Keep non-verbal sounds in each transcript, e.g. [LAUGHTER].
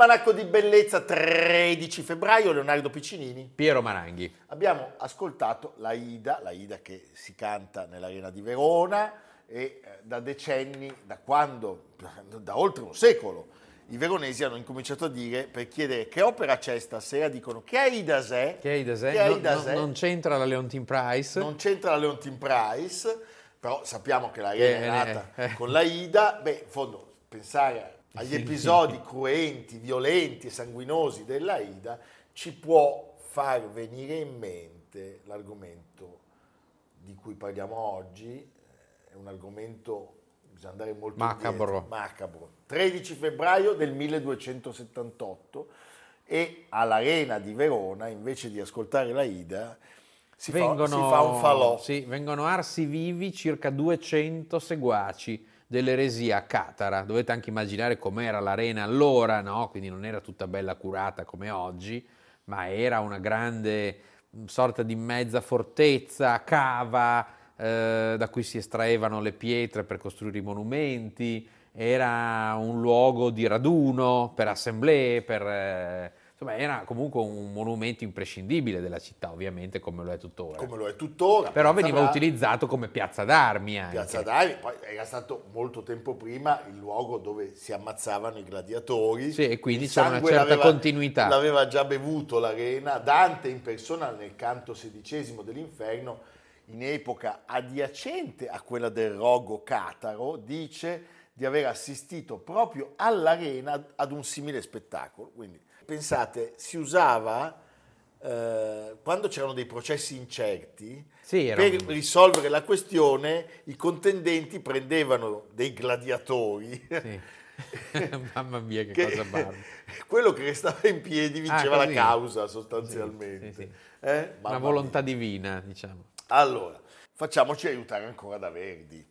Almanacco di bellezza 13 febbraio, Leonardo Piccinini. Piero Maranghi. Abbiamo ascoltato la Ida, la Ida che si canta nell'Arena di Verona e eh, da decenni, da quando, da oltre un secolo, i veronesi hanno incominciato a dire per chiedere che opera c'è stasera, dicono che Aida c'è. Che Aida c'è? No, no, non c'entra la Leontin Price. Non c'entra la Leontin Price, però sappiamo che l'Arena eh, è nata eh, eh. con la Ida. Beh, in fondo, pensare agli [LAUGHS] episodi cruenti, violenti e sanguinosi della Ida, ci può far venire in mente l'argomento di cui parliamo oggi, è un argomento, bisogna andare molto macabro. Indietro, macabro. 13 febbraio del 1278 e all'Arena di Verona, invece di ascoltare la Ida, si, vengono, fa, si fa un falò. Sì, vengono arsi vivi circa 200 seguaci dell'eresia Catara. Dovete anche immaginare com'era l'arena allora, no? quindi non era tutta bella curata come oggi, ma era una grande sorta di mezza fortezza, cava, eh, da cui si estraevano le pietre per costruire i monumenti, era un luogo di raduno per assemblee, per... Eh, Insomma, era comunque un monumento imprescindibile della città, ovviamente, come lo è tuttora. Come lo è tuttora. Però veniva d'armi. utilizzato come piazza d'armi anche. Piazza d'armi, poi era stato molto tempo prima il luogo dove si ammazzavano i gladiatori. Sì, e quindi c'era una certa l'aveva, continuità. L'aveva già bevuto l'arena. Dante in persona nel canto sedicesimo dell'inferno, in epoca adiacente a quella del rogo cataro, dice di aver assistito proprio all'arena ad un simile spettacolo. Quindi pensate, si usava eh, quando c'erano dei processi incerti, sì, per un... risolvere la questione i contendenti prendevano dei gladiatori. Sì. [LAUGHS] Mamma mia che, che, cosa barba. [LAUGHS] Quello che restava in piedi vinceva ah, la causa sostanzialmente. Sì, eh? Una volontà mia. divina, diciamo. Allora, facciamoci aiutare ancora da Verdi.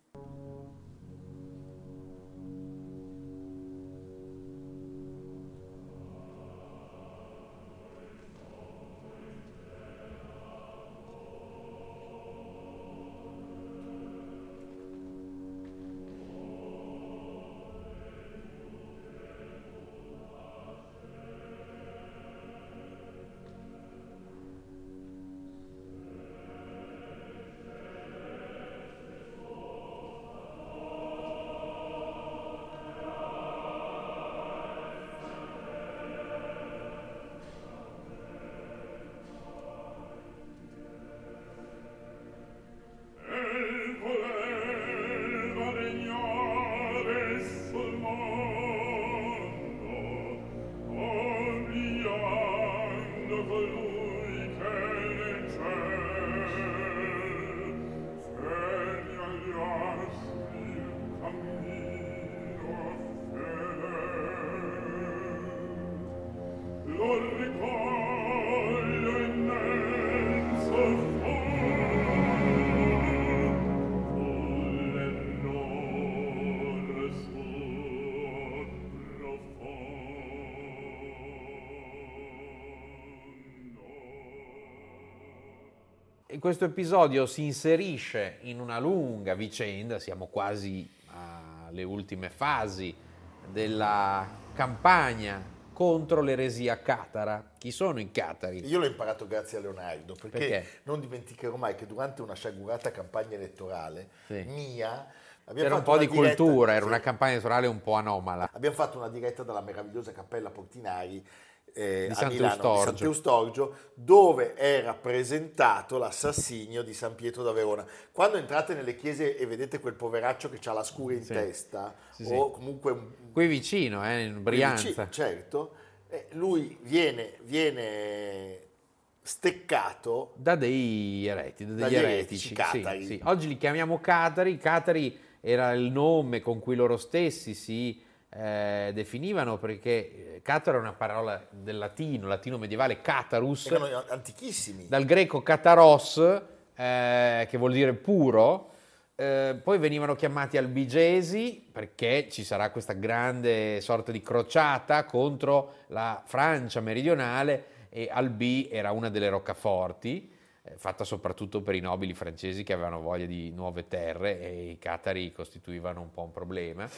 volum questo episodio si inserisce in una lunga vicenda, siamo quasi alle ultime fasi della campagna contro l'eresia catara. Chi sono i catari? Io l'ho imparato grazie a Leonardo, perché, Perché? non dimenticherò mai che durante una sciagurata campagna elettorale Sì. mia... abbiamo Era un po' di diretta- cultura, era sì, una campagna elettorale un po' anomala. Abbiamo fatto una diretta dalla meravigliosa Cappella Portinari eh, Di a Sant'Eustorgio. Dove è rappresentato l'assassinio di San Pietro da Verona. Quando entrate nelle chiese e vedete quel poveraccio che ha la scura in Sì. testa, Sì, sì. o comunque un, Qui vicino, eh, in Brianza. Sì, certo, eh, lui viene, viene steccato Da dei ereti, da degli eretici. catari. Oggi li chiamiamo catari. Catari era il nome con cui loro stessi si eh, definivano perché eh, cataro è una parola del latino, latino medievale catarus, erano antichissimi. dal greco kataros, eh, che vuol dire puro. Eh, poi venivano chiamati albigesi perché ci sarà questa grande sorta di crociata contro la Francia meridionale e Albi era una delle roccaforti, eh, fatta soprattutto per i nobili francesi che avevano voglia di nuove terre e i catari costituivano un po' un problema.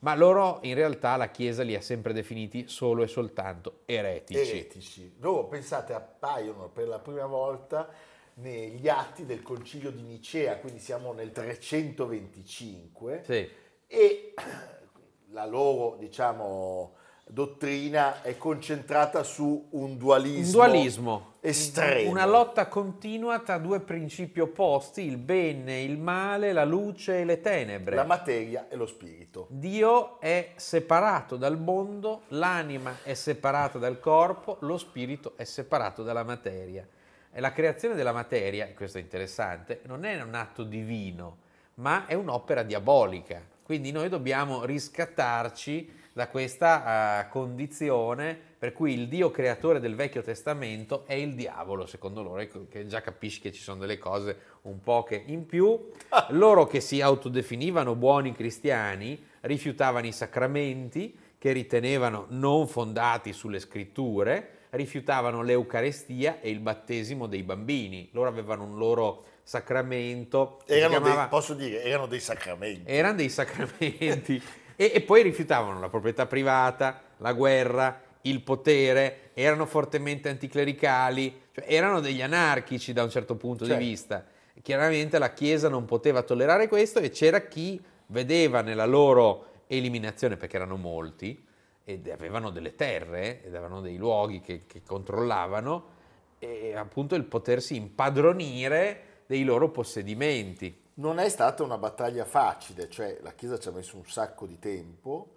Ma loro in realtà la Chiesa li ha sempre definiti solo e soltanto eretici. eretici. Loro, pensate, appaiono per la prima volta negli atti del concilio di Nicea, quindi siamo nel 325, Sì. e [CLEARS THROAT] la loro, diciamo, dottrina è concentrata su un dualismo, Un dualismo, estremo. una lotta continua tra due principi opposti, il bene, il male, la luce e le tenebre. la materia e lo spirito. Dio è separato dal mondo, l'anima è separata dal corpo, lo spirito è separato dalla materia. E la creazione della materia, e questo è interessante, non è un atto divino, ma è un'opera diabolica. Quindi noi dobbiamo riscattarci da questa eh, condizione per cui il Dio creatore del Vecchio Testamento è il diavolo, secondo loro, ecco che già capisci che ci sono delle cose un po' che in più. [LAUGHS] Loro che si autodefinivano buoni cristiani rifiutavano i sacramenti che ritenevano non fondati sulle scritture, rifiutavano l'Eucarestia e il battesimo dei bambini. Loro avevano un loro sacramento Erano chiamava- dei, posso dire, erano dei sacramenti. erano dei sacramenti [LAUGHS] e, e poi rifiutavano la proprietà privata, la guerra, il potere, erano fortemente anticlericali, cioè erano degli anarchici da un certo punto Certo. di vista. Chiaramente la Chiesa non poteva tollerare questo e c'era chi vedeva nella loro eliminazione, perché erano molti, ed avevano delle terre, ed avevano dei luoghi che, che controllavano, e appunto il potersi impadronire dei loro possedimenti. Non è stata una battaglia facile, cioè la Chiesa ci ha messo un sacco di tempo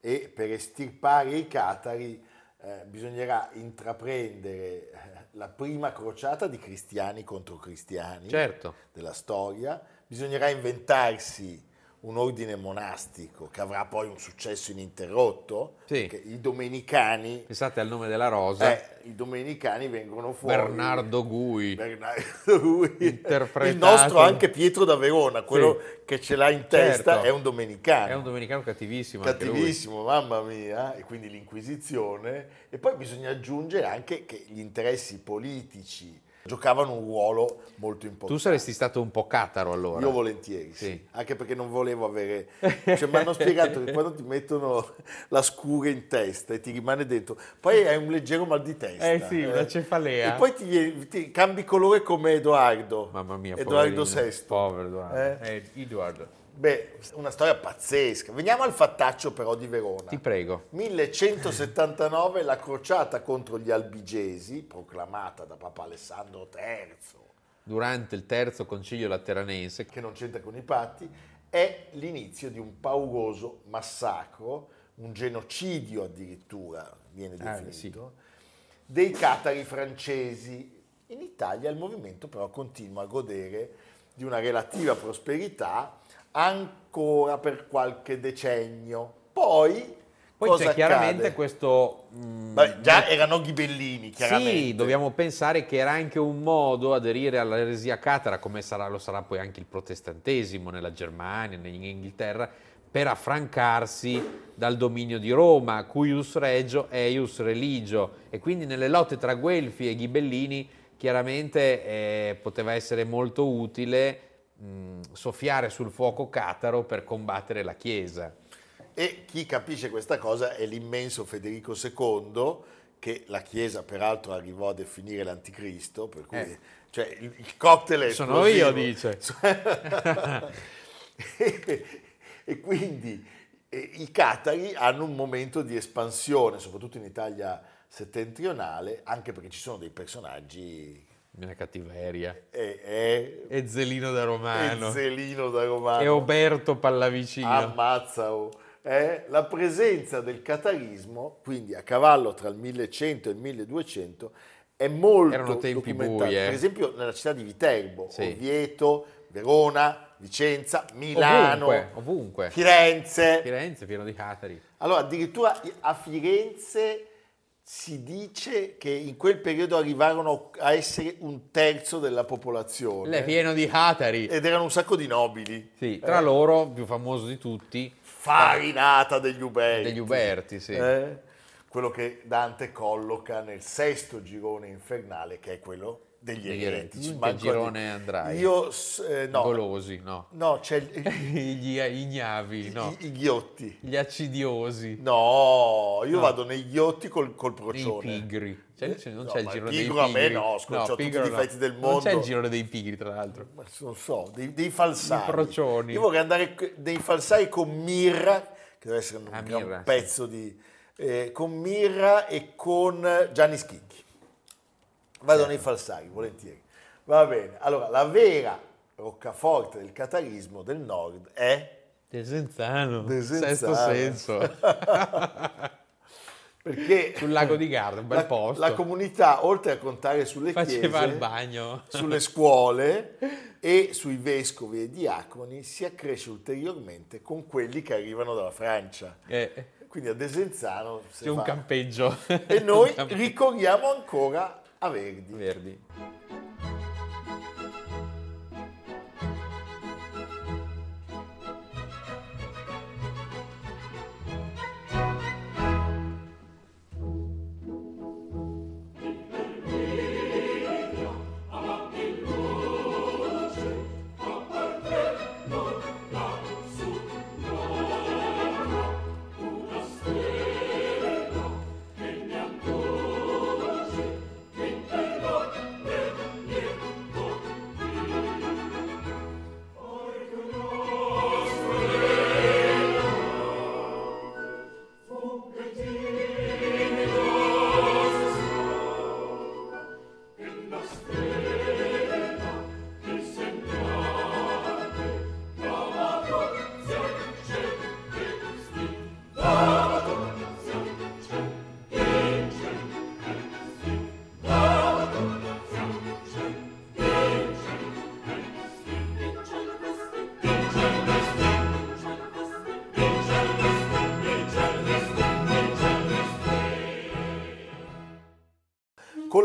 e per estirpare i catari eh, bisognerà intraprendere eh, la prima crociata di cristiani contro cristiani Certo. della storia, bisognerà inventarsi un ordine monastico che avrà poi un successo ininterrotto, Sì. i domenicani, Pensate al nome della rosa. eh, i domenicani vengono fuori. Bernardo Gui. Bernardo Gui. Interpretato. Il nostro anche Pietro da Verona, quello Sì. che ce l'ha in testa, Certo. è un domenicano. È un domenicano cattivissimo. Cattivissimo, mamma mia, e quindi l'Inquisizione. E poi bisogna aggiungere anche che gli interessi politici giocavano un ruolo molto importante. Tu saresti stato un po' cataro allora. Io volentieri, sì. Sì. anche perché non volevo avere... [LAUGHS] Cioè, mi hanno spiegato che quando ti mettono la scura in testa e ti rimane dentro, poi hai un leggero mal di testa. Eh sì, una cefalea. E poi ti, ti cambi colore come Edoardo. Mamma mia, Edoardo poverino. VI. Povero Edoardo. Eh? Eh, Edoardo. Beh, una storia pazzesca. Veniamo al fattaccio però di Verona. Ti prego. 1179 la crociata contro gli albigesi, proclamata da Papa Alessandro III, Durante il terzo concilio lateranense, che non c'entra con i patti, è l'inizio di un pauroso massacro, un genocidio addirittura viene Ah, definito, dei catari francesi. In Italia il movimento però continua a godere di una relativa prosperità ancora per qualche decennio. Poi, poi cosa c'è chiaramente accade? questo... mm, Beh, già erano ghibellini, chiaramente. Sì, dobbiamo pensare che era anche un modo aderire all'eresia catara, come sarà, lo sarà poi anche il protestantesimo nella Germania, in Inghilterra, per affrancarsi dal dominio di Roma, cuius regio, eius religio. E quindi nelle lotte tra Guelfi e Ghibellini chiaramente eh, poteva essere molto utile mh, soffiare sul fuoco cataro per combattere la Chiesa. E chi capisce questa cosa è l'immenso Federico II, che la Chiesa peraltro arrivò a definire l'anticristo, per cui Eh. cioè, il, il cocktail è Sono esplosivo. io, dice. e, [LAUGHS] e quindi eh, i catari hanno un momento di espansione, soprattutto in Italia settentrionale, anche perché ci sono dei personaggi... Una cattiveria. È, è, E Zelino da Romano. è Zelino da Romano. E Oberto Pallavicino. Ammazza, oh. Eh, la presenza del catarismo, quindi a cavallo tra il 1100 e il 1200, è molto Erano tempi bui, eh. Per esempio nella città di Viterbo, Sì. Orvieto, Verona, Vicenza, Milano, Ovunque, ovunque. Firenze. Firenze pieno di catari. Allora, addirittura a Firenze si dice che in quel periodo arrivarono a essere un terzo della popolazione. È pieno di catari. Ed erano un sacco di nobili. Sì, tra loro, più famoso di tutti, Farinata degli Uberti. degli Uberti, sì. Eh? Quello che Dante colloca nel sesto girone infernale, che è quello degli Degli eretici. In che girone andrai? Io, eh, no, Golosi, no. no, c'è [LAUGHS] gli ignavi, no. i, i ghiotti. Gli accidiosi, No, io No. vado nei ghiotti col, col i procione. pigri. Cioè, c'è- non No, c'è il ma giro dei pigro a pigri. me no, scusa, c'ho tutti i difetti del Non c'è il mondo. giro dei pigri, tra l'altro. Ma non so, dei, dei falsari. I procioni. Io vorrei andare dei falsari con mirra, che deve essere un, Ah, Mirra, sì. pezzo di... eh, con mirra e con Gianni Schicchi. Vado Certo. nei falsari, volentieri. Va bene. Allora, la vera roccaforte del catarismo del nord è... Desenzano, Desenzano. sesto senso. [LAUGHS] Perché Sul lago di Garda, un bel la, posto. la comunità, oltre a contare sulle Faceva chiese, il bagno. sulle scuole [LAUGHS] e sui vescovi e diaconi si accresce ulteriormente con quelli che arrivano dalla Francia. Eh, Quindi a Desenzano c'è un fa- campeggio. e noi [LAUGHS] Un campe- ricorriamo ancora a Verdi. Verdi.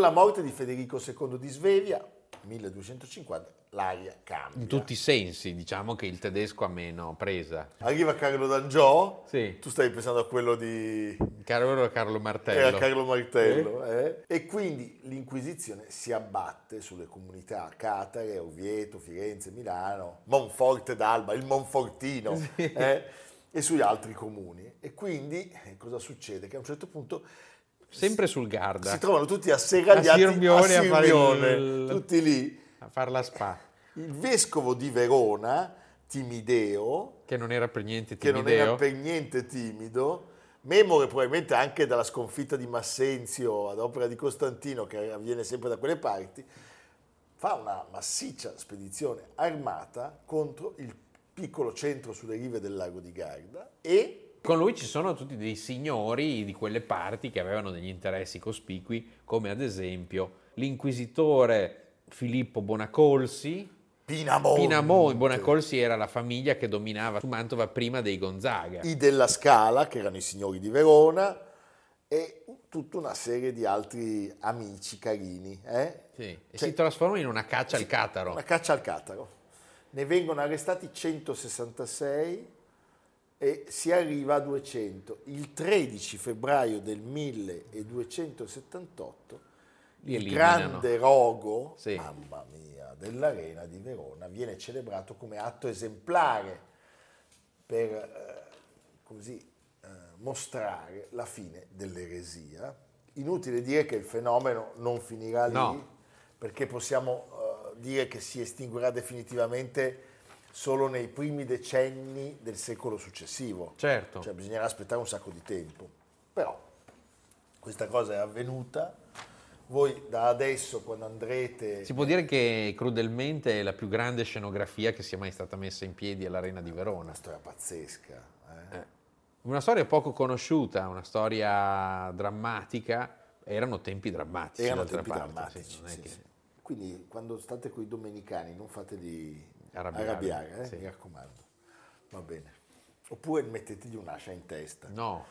La morte di Federico II di Svevia, 1250, l'aria cambia. In tutti i sensi, diciamo che il tedesco ha meno presa. Arriva Carlo d'Angiò, Sì. tu stai pensando a quello di Carlo Carlo Era Martello. Carlo Martello. eh? E quindi l'Inquisizione si abbatte sulle comunità Catare, Orvieto, Firenze, Milano, Monforte d'Alba, il Monfortino eh? e sugli altri comuni. E quindi eh, cosa succede? Che a un certo punto Sempre sul Garda. si trovano tutti asseragliati A Sirmione a Sirmione, il- tutti lì. A far la spa. Il vescovo di Verona, Timideo, Che non era per niente che non timideo. era per niente timido, memore probabilmente anche dalla sconfitta di Massenzio ad opera di Costantino, che avviene sempre da quelle parti, fa una massiccia spedizione armata contro il piccolo centro sulle rive del lago di Garda e Con lui ci sono tutti dei signori di quelle parti che avevano degli interessi cospicui, come ad esempio l'inquisitore Filippo Bonacolsi. Pinamonte, Pinamont, Bonacolsi era la famiglia che dominava su Mantova prima dei Gonzaga. i della Scala, che erano i signori di Verona, e tutta una serie di altri amici carini. eh? Sì, e Cioè- si trasforma in una caccia al cataro. Una caccia al cataro. Ne vengono arrestati 166 e si arriva a 200. Il 13 febbraio del 1278 Li il grande rogo, Sì. mamma mia, dell'Arena di Verona viene celebrato come atto esemplare per eh, così, eh, mostrare la fine dell'eresia. Inutile dire che il fenomeno non finirà lì, No. perché possiamo eh, dire che si estinguerà definitivamente solo nei primi decenni del secolo successivo. Certo. Cioè bisognerà aspettare un sacco di tempo. Però questa cosa è avvenuta. Voi da adesso, quando andrete... Si può dire che crudelmente è la più grande scenografia che sia mai stata messa in piedi all'Arena di Verona. Una storia pazzesca. eh. Una storia poco conosciuta, una storia drammatica. Erano tempi drammatici. Erano tempi parte, drammatici. sì, sì, che- sì. Quindi quando state con i domenicani non fateli Arrabbiare, arrabbiare, eh, sì. mi raccomando. Va bene. Oppure mettetegli un'ascia in testa. No.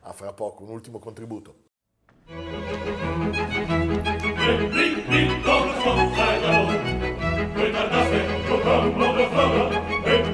A [LAUGHS] fra poco, un ultimo contributo. Of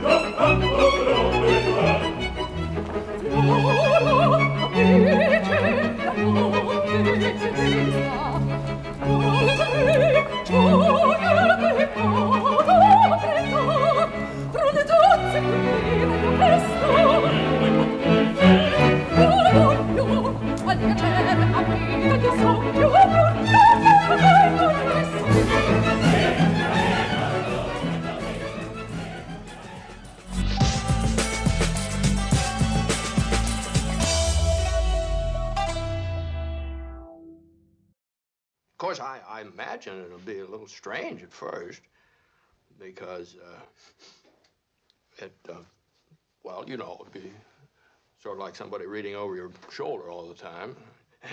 sort of like somebody reading over your shoulder all the time. [CLEARS THROAT]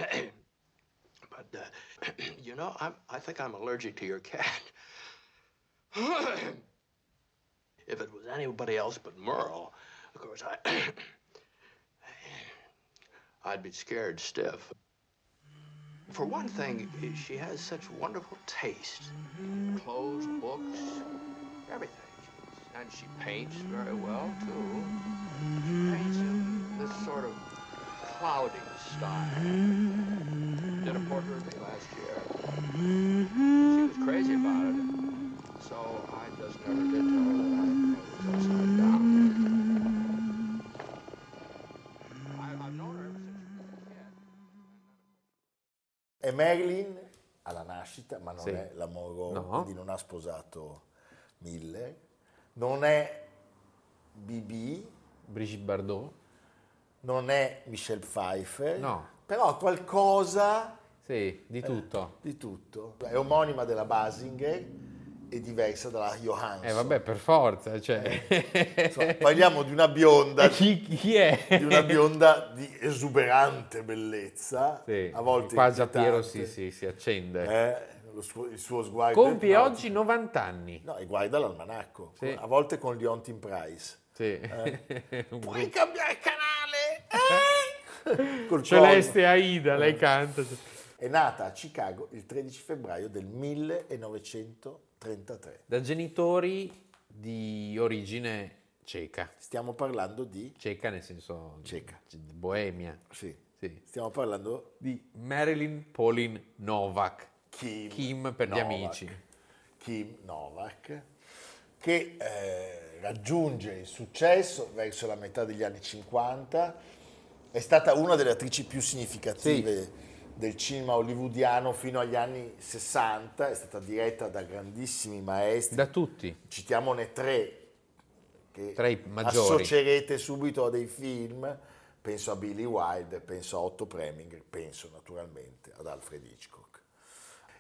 but, uh, [CLEARS THROAT] you know, I'm, I think I'm allergic to your cat. [CLEARS THROAT] if it was anybody else but Merle, of course, I, I'd be scared stiff. For one thing, she has such wonderful taste. Clothes, books, everything. And she paints very well, too. Paints in this sort of cloudy style. Did a portrait of me last year. She was crazy about it. So I just never did tell her that I was upside down. I, I've known her ever since she was a kid. È Marilyn alla nascita, ma non Sì. è la Monroe, No. quindi non ha sposato Miller. Non è BB, Brigitte Bardot? Non è Michelle Pfeiffer, No. però qualcosa Sì, di tutto. di tutto. È omonima della Basinger e diversa dalla Johansson. Eh vabbè, per forza, cioè... Insomma, parliamo di una bionda, [LAUGHS] chi, chi è? di una bionda di esuberante bellezza, Sì, a volte qua già Piero si, si, si accende. Eh, suo- il suo sguardo Compie oggi 90 anni. No, e guarda l'almanacco, Sì. a volte con gli Ontin Price. Sì. [LAUGHS] Puoi cambiare canale? Eh? Celeste Aida, lei canta. collo. È nata a Chicago il 13 febbraio del 1933. Da genitori di origine ceca. Stiamo parlando di... Ceca nel senso... Ceca. Boemia. Sì, Sì. stiamo parlando Di Marilyn Pauline Novak. Kim, Kim per gli Novak. amici. Kim Novak, che eh, raggiunge il successo verso la metà degli anni 50, è stata una delle attrici più significative del cinema hollywoodiano fino agli anni 60, è stata diretta da grandissimi maestri, Da tutti. citiamone tre che Tra i maggiori. associerete subito a dei film, penso a Billy Wilder, penso a Otto Preminger, penso naturalmente ad Alfred Hitchcock.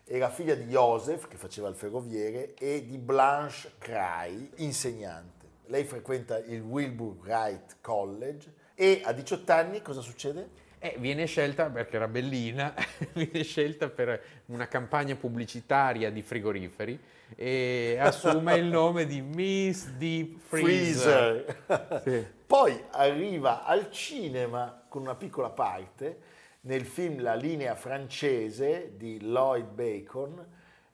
Era figlia di Joseph, che faceva il ferroviere, e di Blanche Cray, insegnante. Lei frequenta il Wilbur Wright College e a 18 anni cosa succede? Eh, viene scelta perché era bellina, [LAUGHS] viene scelta per una campagna pubblicitaria di frigoriferi e assume il nome di Miss Deep Freezer. Freezer. Sì. [LAUGHS] Poi arriva al cinema con una piccola parte nel film La linea francese di Lloyd Bacon,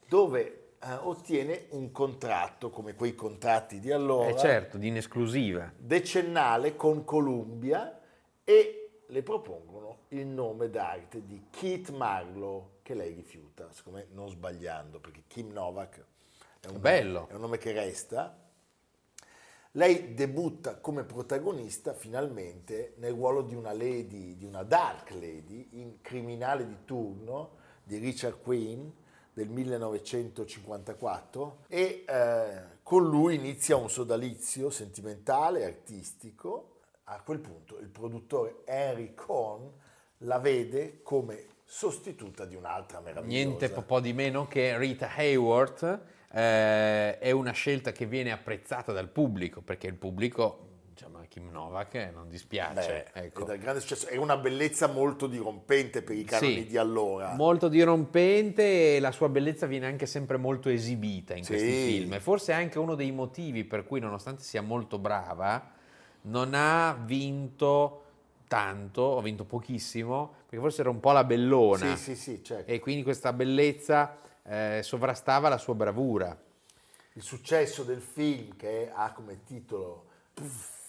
dove eh, ottiene un contratto, come quei contratti di allora, Eh certo, di in esclusiva. decennale con Columbia e le propongono il nome d'arte di Keith Marlowe, che lei rifiuta, secondo me non sbagliando, perché Kim Novak è un, Bello. è un nome che resta. Lei debutta come protagonista finalmente nel ruolo di una lady, di una dark lady, in Criminale di turno di Richard Quinn del 1954 e eh, con lui inizia un sodalizio sentimentale, artistico. A quel punto il produttore Henry Cohn la vede come sostituta di un'altra meravigliosa. Niente po' di meno che Rita Hayworth. eh, è una scelta che viene apprezzata dal pubblico perché il pubblico, diciamo, a Kim Novak eh, non dispiace. Beh, ecco. è successo. È una bellezza molto dirompente per i canoni Sì, di allora. Molto dirompente e la sua bellezza viene anche sempre molto esibita in Sì. questi film. E forse è anche uno dei motivi per cui, nonostante sia molto brava, non ha vinto tanto, ho vinto pochissimo, perché forse era un po' la bellona. sì, sì, sì, certo. E quindi questa bellezza eh, sovrastava la sua bravura. Il successo del film che ha come titolo Puff,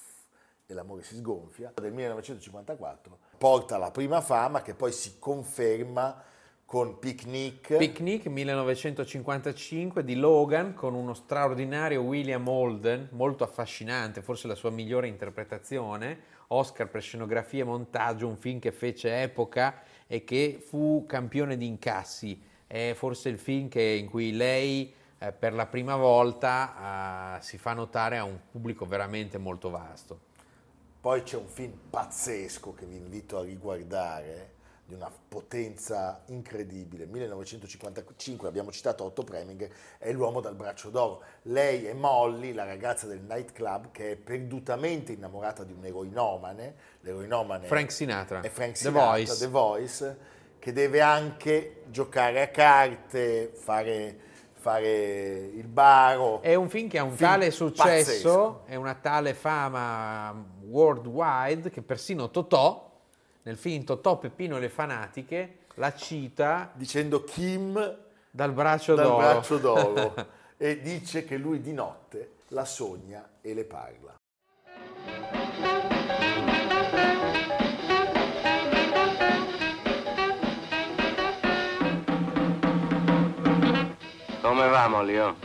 e l'amore si sgonfia del 1954 porta alla prima fama che poi si conferma con Picnic. Picnic 1955 di Logan con uno straordinario William Holden, molto affascinante, forse la sua migliore interpretazione, Oscar per scenografia e montaggio, un film che fece epoca e che fu campione di incassi. È forse il film che- in cui lei eh, per la prima volta eh, si fa notare a un pubblico veramente molto vasto. Poi c'è un film pazzesco che vi invito a riguardare, di una potenza incredibile. 1955, abbiamo citato Otto Preminger, è L'uomo dal braccio d'oro. Lei è Molly, la ragazza del nightclub, che è perdutamente innamorata di un eroinomane. L'eroinomane Frank Sinatra, è Frank The Sinatra, Voice. The Voice, che deve anche giocare a carte, fare, fare il baro. È un film che ha un tale successo pazzesco. e una tale fama worldwide che persino Totò, nel film Totò, Peppino e le fanatiche, la cita Dicendo Kim dal braccio dal d'oro. braccio d'oro [LAUGHS] e dice che lui di notte la sogna e le parla. Va, Molly? oh?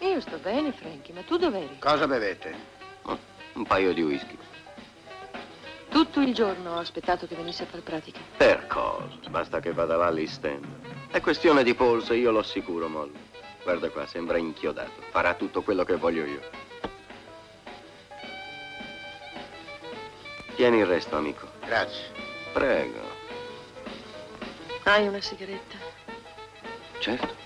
Io sto bene, Frankie, ma tu dov'eri? Cosa bevete? Oh, un paio di whisky. Tutto il giorno ho aspettato che venisse a far pratica. Per cosa? Basta che vada là all'istendo. È questione di polso, io lo assicuro, Molly. Guarda qua, sembra inchiodato. Farà tutto quello che voglio io. Tieni il resto, amico. Grazie. Prego. Hai una sigaretta? Certo.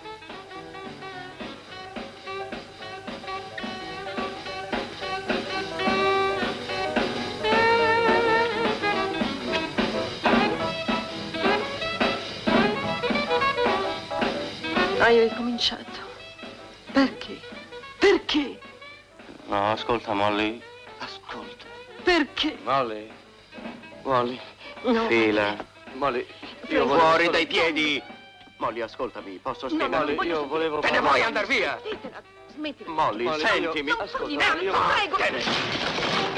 Hai ricominciato. Perché? Perché? No, ascolta, Molly. Ascolta. Perché? Molly. Molly. No. Fila. Molly, io volevo fuori dai piedi. Molly, ascoltami, posso No, spiegare? voglio io sentire- volevo Te ne vuoi andare via? Smettila, smettila. Molly, Molly, sentimi. Non Ascolta, io- prego.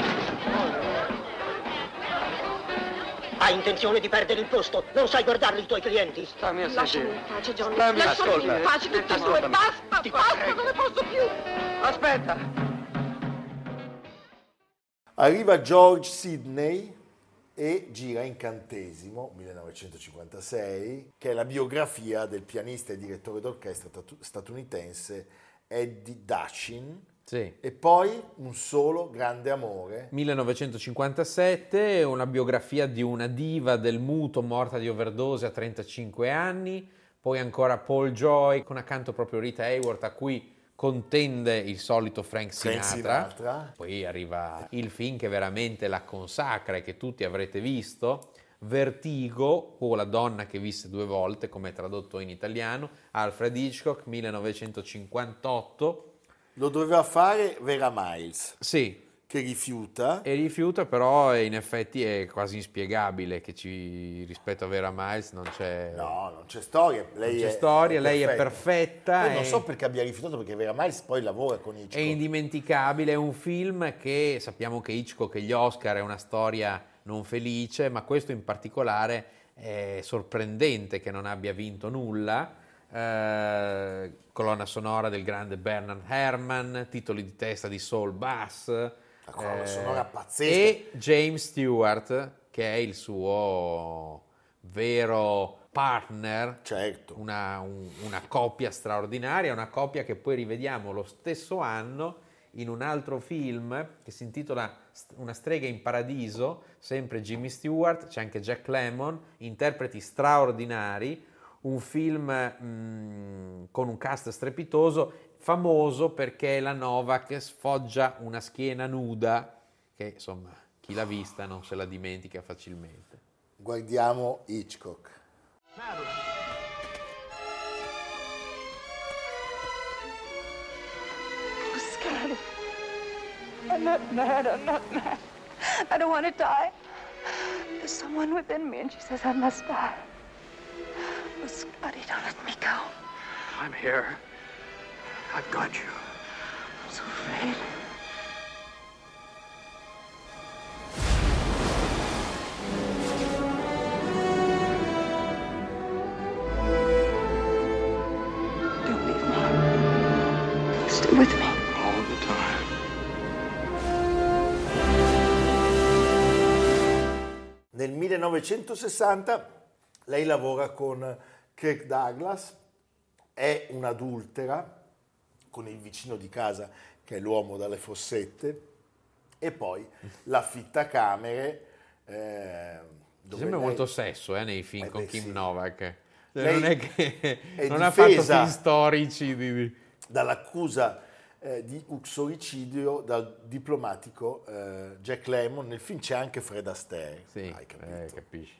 Hai intenzione di perdere il posto? Non sai guardare i tuoi clienti? Stammi a Lasciami in pace, Johnny. Stammi- Lasciami ascolta. in pace tutti e due. Basta, Ti basta, prego. non ne posso più. Aspetta. Arriva George Sidney e gira Incantesimo 1956, che è la biografia del pianista e direttore d'orchestra tatu- statunitense Eddie Dashin, Sì. e poi Un solo grande amore 1957 è una biografia di una diva del muto morta di overdose a 35 anni, poi ancora Paul Joy con accanto proprio Rita Hayworth a cui contende il solito Frank Frank Sinatra. Sinatra. Poi arriva il film che veramente la consacra e che tutti avrete visto, Vertigo o La donna che visse due volte, come è tradotto in italiano, Alfred Hitchcock 1958. Lo doveva fare Vera Miles, Sì, che rifiuta. e rifiuta, però in effetti è quasi inspiegabile che ci, rispetto a Vera Miles non c'è, No, non c'è storia. Lei c'è è, storia, lei è perfetta. Poi non è- so perché abbia rifiutato, perché Vera Miles poi lavora con È Hitchcock. indimenticabile, è un film che sappiamo che Hitchcock e gli Oscar è una storia non felice, ma questo in particolare è sorprendente che non abbia vinto nulla. Eh, colonna sonora del grande Bernard Herrmann, titoli di testa di Saul Bass. La colonna sonora pazzesca. E James Stewart, che è il suo vero partner, Certo. una, un- una coppia straordinaria, una coppia che poi rivediamo lo stesso anno in un altro film che si intitola Una strega in paradiso, sempre Jimmy Stewart, c'è anche Jack Lemmon, interpreti straordinari, un film mm, con un cast strepitoso, famoso perché la Novak sfoggia una schiena nuda che insomma chi l'ha vista non se la dimentica facilmente. Guardiamo Hitchcock. Scotty. I'm not mad. I'm not mad. I don't want to die. There's someone within me, and she says I must die. Oh, Scotty, don't let me go. I'm here. I've got you. I'm so afraid. Don't leave me. Stay with me. All the time. Nel 1960 lei lavora con Kirk Douglas, è un'adultera con il vicino di casa che è l'uomo dalle fossette e poi l'affittacamere. Eh, Ci dove sembra lei- molto sesso eh, nei film Eh con beh, Kim sì. Novak. Lei non è che è non ha fatto film storici di- dall'accusa eh, di uxoricidio dal diplomatico eh, Jack Lemmon. Nel film c'è anche Fred Astaire, Sì, hai capito? eh, capisci.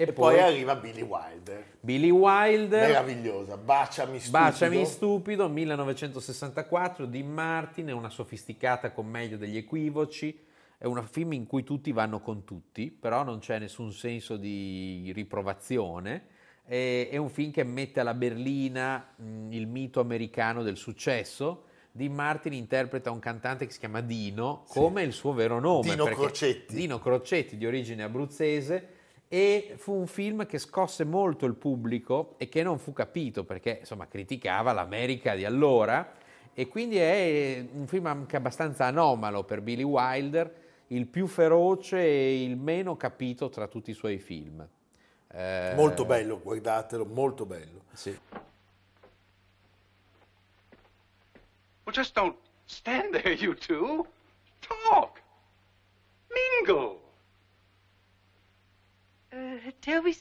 E, poi, arriva Billy Wilder, Billy Wilder, meravigliosa, Baciami stupido. Baciami stupido, 1964, di Martin, è una sofisticata commedia degli equivoci, è un film in cui tutti vanno con tutti, però non c'è nessun senso di riprovazione. È, un film che mette alla berlina mh, il mito americano del successo. Di Martin interpreta un cantante che si chiama Dino, come il suo vero nome. Dino Crocetti. Dino Crocetti, di origine abruzzese, e fu un film che scosse molto il pubblico e che non fu capito perché insomma criticava l'America di allora e quindi è un film anche abbastanza anomalo per Billy Wilder, il più feroce e il meno capito tra tutti i suoi film. Eh, Molto bello, guardatelo, molto bello. Sì. Well, just don't stand there, you two.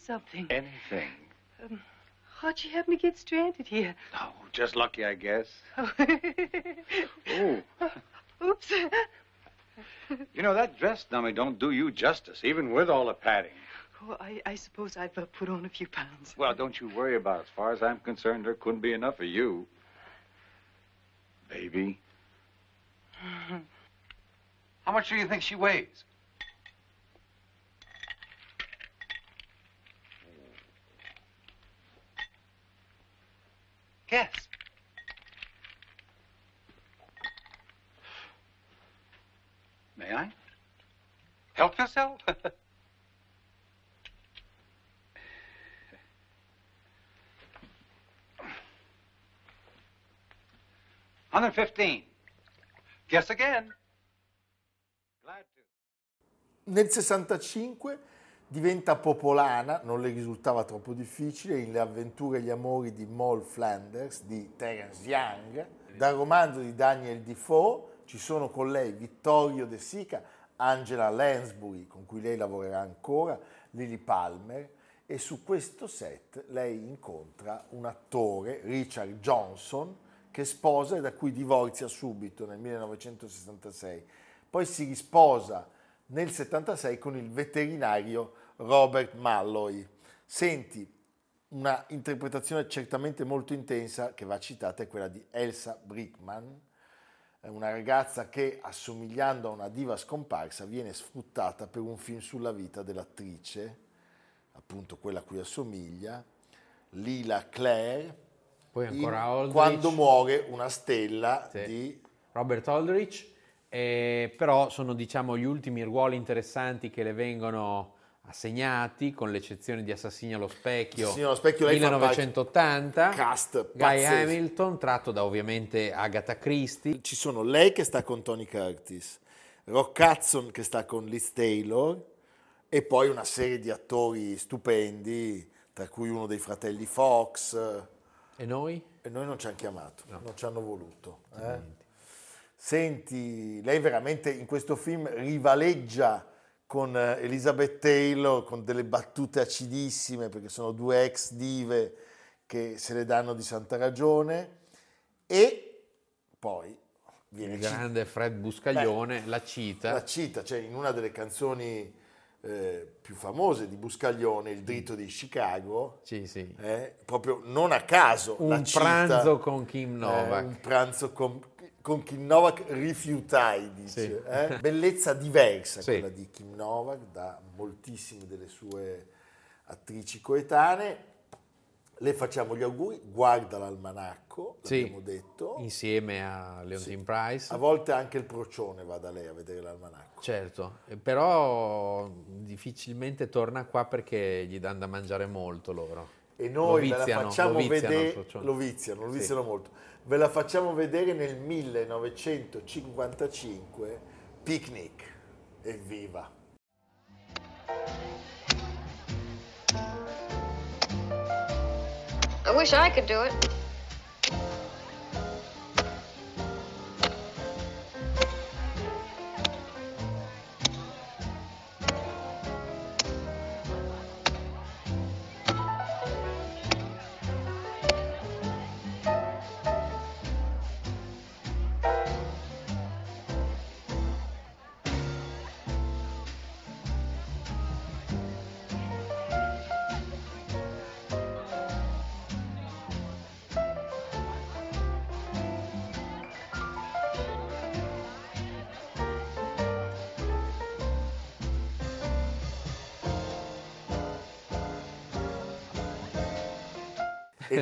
Something. Anything. How'd you happen to get stranded here? Oh, just lucky, I guess. Oh. Oh, [LAUGHS] Oops. you know, that dress dummy don't do you justice, even with all the padding. Oh, I, I suppose I've uh, put on a few pounds. Well, don't you worry about it. As far as I'm concerned, there couldn't be enough of you. Baby. [LAUGHS] How much do you think she weighs? Guess. May I? Help yourself? [LAUGHS] Hundred fifteen. Guess again. Glad to. Nel 65 diventa popolana, non le risultava troppo difficile, in Le avventure e gli amori di Moll Flanders di Terence Young. Dal romanzo di Daniel Defoe ci sono con lei Vittorio De Sica, Angela Lansbury, con cui lei lavorerà ancora, Lily Palmer, e su questo set lei incontra un attore, Richard Johnson, che sposa e da cui divorzia subito nel 1966. Poi si risposa nel 76 con il veterinario Robert Malloy. Senti, una interpretazione certamente molto intensa che va citata è quella di Elsa Brickman, una ragazza che assomigliando a una diva scomparsa viene sfruttata per un film sulla vita dell'attrice, appunto quella a cui assomiglia, Lila Claire, Poi ancora Aldrich. quando muore una stella Sì. di Robert Aldrich, eh, però sono diciamo gli ultimi ruoli interessanti che le vengono assegnati, con l'eccezione di Assassini allo specchio, allo specchio, lei fa 1980, Cast Guy pazzesco. Hamilton, tratto da ovviamente Agatha Christie. Ci sono lei che sta con Tony Curtis, Rock Hudson che sta con Liz Taylor e poi una serie di attori stupendi, tra cui uno dei fratelli Fox. E noi? E noi non ci hanno chiamato, non ci hanno voluto. eh. Senti, lei veramente in questo film rivaleggia con eh, Elizabeth Taylor, con delle battute acidissime, perché sono due ex dive che se le danno di santa ragione. E poi viene Il grande Fred Buscaglione la cita. la cita, cioè in una delle canzoni eh, più famose di Buscaglione, Il dritto di Chicago, Sì, sì. eh, proprio non a caso Un cita, pranzo con Kim eh, Novak. un pranzo con, con Kim Novak rifiutai, dice. Sì. eh. Bellezza diversa Sì. quella di Kim Novak da moltissime delle sue attrici coetanee. Le facciamo gli auguri, guarda l'almanacco, Sì. l'abbiamo detto. Insieme a Leontine Price. A volte anche il procione va da lei a vedere l'almanacco. Certo, eh, però difficilmente torna qua perché gli danno da mangiare molto loro. E noi Lo ve la viziano, facciamo lo viziano vedere, procione. lo viziano, lo Sì. viziano molto. Ve la facciamo vedere nel 1955, Picnic. Evviva! I wish I could do it.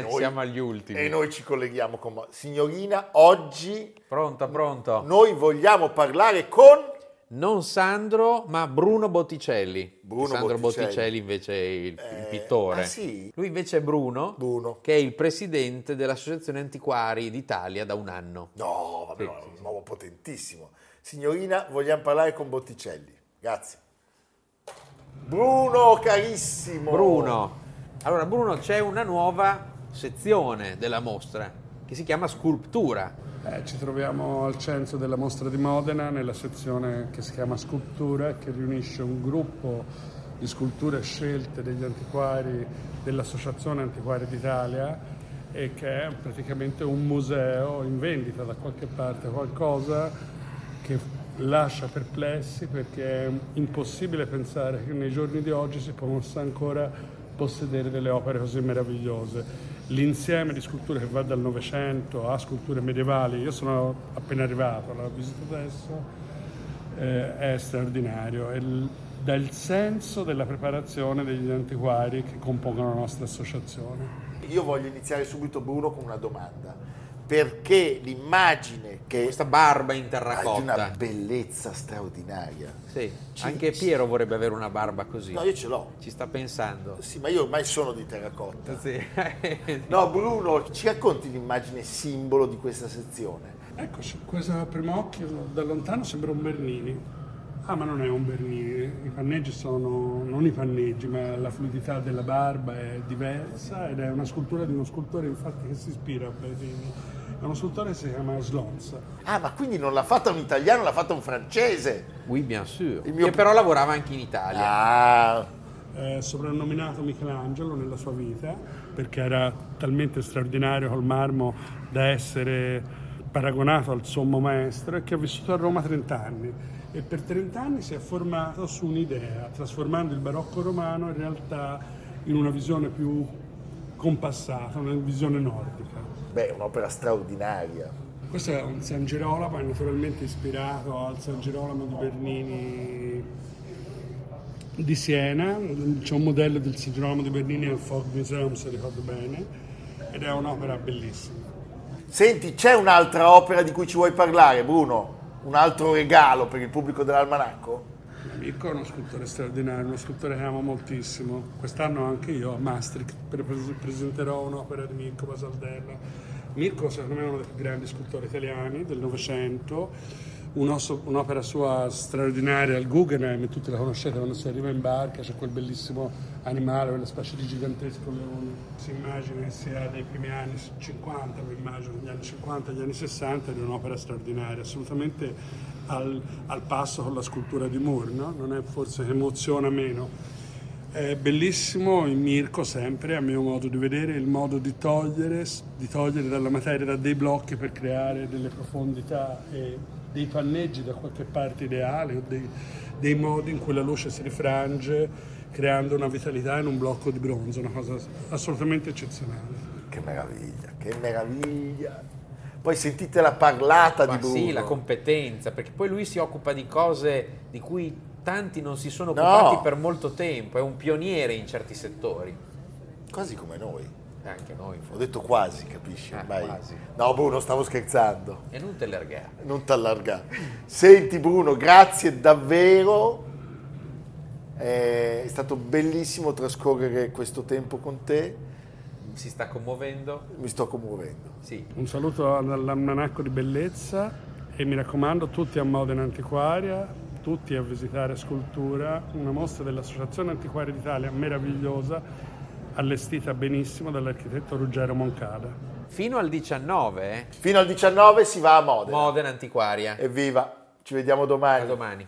Noi, Siamo agli ultimi. e noi ci colleghiamo con... Signorina, oggi Pronto, pronto. noi vogliamo parlare con... Non Sandro, ma Bruno Botticelli. Bruno Sandro Botticelli. Botticelli, invece è il, il Eh, pittore. ah, sì? Lui invece è Bruno, Bruno. che è il presidente dell'Associazione Antiquari d'Italia da un anno. No, vabbè, Sì, no, sì, un uomo potentissimo. Signorina, vogliamo parlare con Botticelli. Grazie. Bruno, carissimo. Bruno. Allora, Bruno, c'è una nuova sezione della mostra che si chiama Sculptura. Eh, ci troviamo al centro della mostra di Modena, nella sezione che si chiama Sculptura, che riunisce un gruppo di sculture scelte degli antiquari dell'Associazione Antiquari d'Italia e che è praticamente un museo in vendita da qualche parte, qualcosa che lascia perplessi perché è impossibile pensare che nei giorni di oggi si possa ancora possedere delle opere così meravigliose. L'insieme di sculture che va dal Novecento a sculture medievali, io sono appena arrivato, l'ho visito adesso, eh, è straordinario. È il- dà senso della preparazione degli antiquari che compongono la nostra associazione. Io voglio iniziare subito, Bruno, con una domanda. Perché l'immagine che Questa barba in ha di terracotta. una bellezza straordinaria. Sì, Ci- anche Piero vorrebbe avere una barba così. No, io ce l'ho. Ci sta pensando. Sì, ma io ormai sono di terracotta. Sì. [LAUGHS] No, Bruno, ci racconti l'immagine simbolo di questa sezione? Eccoci, questo a primo occhio da lontano sembra un Bernini. Ah, ma non è un Bernini, i panneggi sono non i panneggi, ma la fluidità della barba è diversa ed è una scultura di uno scultore infatti che si ispira a Bernini. È uno scultore che si chiama Slons. Ah, ma quindi non l'ha fatta un italiano, l'ha fatta un francese. Oui, bien sûr. Il mio- Che però lavorava anche in Italia. Ah, È soprannominato Michelangelo nella sua vita perché era talmente straordinario col marmo da essere paragonato al sommo maestro e che ha vissuto a Roma 30 anni e per 30 anni si è formato su un'idea, trasformando il barocco romano in realtà in una visione più compassata, una visione nordica. Beh, è un'opera straordinaria. Questo è un San Girolamo, è naturalmente ispirato al San Girolamo di Bernini di Siena. C'è un modello del San Girolamo di Bernini al Folk Museum, se ricordo bene, ed è un'opera bellissima. Senti, c'è un'altra opera di cui ci vuoi parlare, Bruno? Un altro regalo per il pubblico dell'almanacco? Mirko è uno scultore straordinario, uno scultore che amo moltissimo. Quest'anno anche io a Maastricht presenterò un'opera di Mirko Basaldella. Mirko secondo me è uno dei più grandi scultori italiani del Novecento un'opera sua straordinaria, il Guggenheim, tutti la conoscete quando si arriva in barca, c'è quel bellissimo animale, quella specie di gigantesco leone, si immagina che sia dei primi anni 50, mi immagino, degli anni 50, degli anni 60, ed è un'opera straordinaria, assolutamente al, al passo con la scultura di Moore, no? non è forse che emoziona meno. È bellissimo in Mirko sempre, a mio modo di vedere, il modo di togliere, di togliere dalla materia da dei blocchi per creare delle profondità e dei panneggi da qualche parte ideale o dei, dei modi in cui la luce si rifrange creando una vitalità in un blocco di bronzo, una cosa assolutamente eccezionale. Che meraviglia, che meraviglia. Poi sentite la parlata Ma di Bruno. Sì, la competenza, perché poi lui si occupa di cose di cui tanti non si sono occupati No. per molto tempo, è un pioniere in certi settori. Quasi come noi. E anche noi. Ho detto quasi, capisci? Eh, Ormai- quasi. No, Bruno, stavo scherzando. E non te l'ergare. Non t'allargare. Senti Bruno, grazie davvero. È stato bellissimo trascorrere questo tempo con te. Si sta commuovendo? Mi sto commuovendo. Sì. Un saluto dall'almanacco di bellezza e mi raccomando tutti a Modena Antiquaria, tutti a visitare Scultura, una mostra dell'Associazione Antiquaria d'Italia meravigliosa, allestita benissimo dall'architetto Ruggero Moncada. Fino al 19, eh? Fino al 19 si va a Modena. Modena Antiquaria. Evviva, ci vediamo domani. A domani.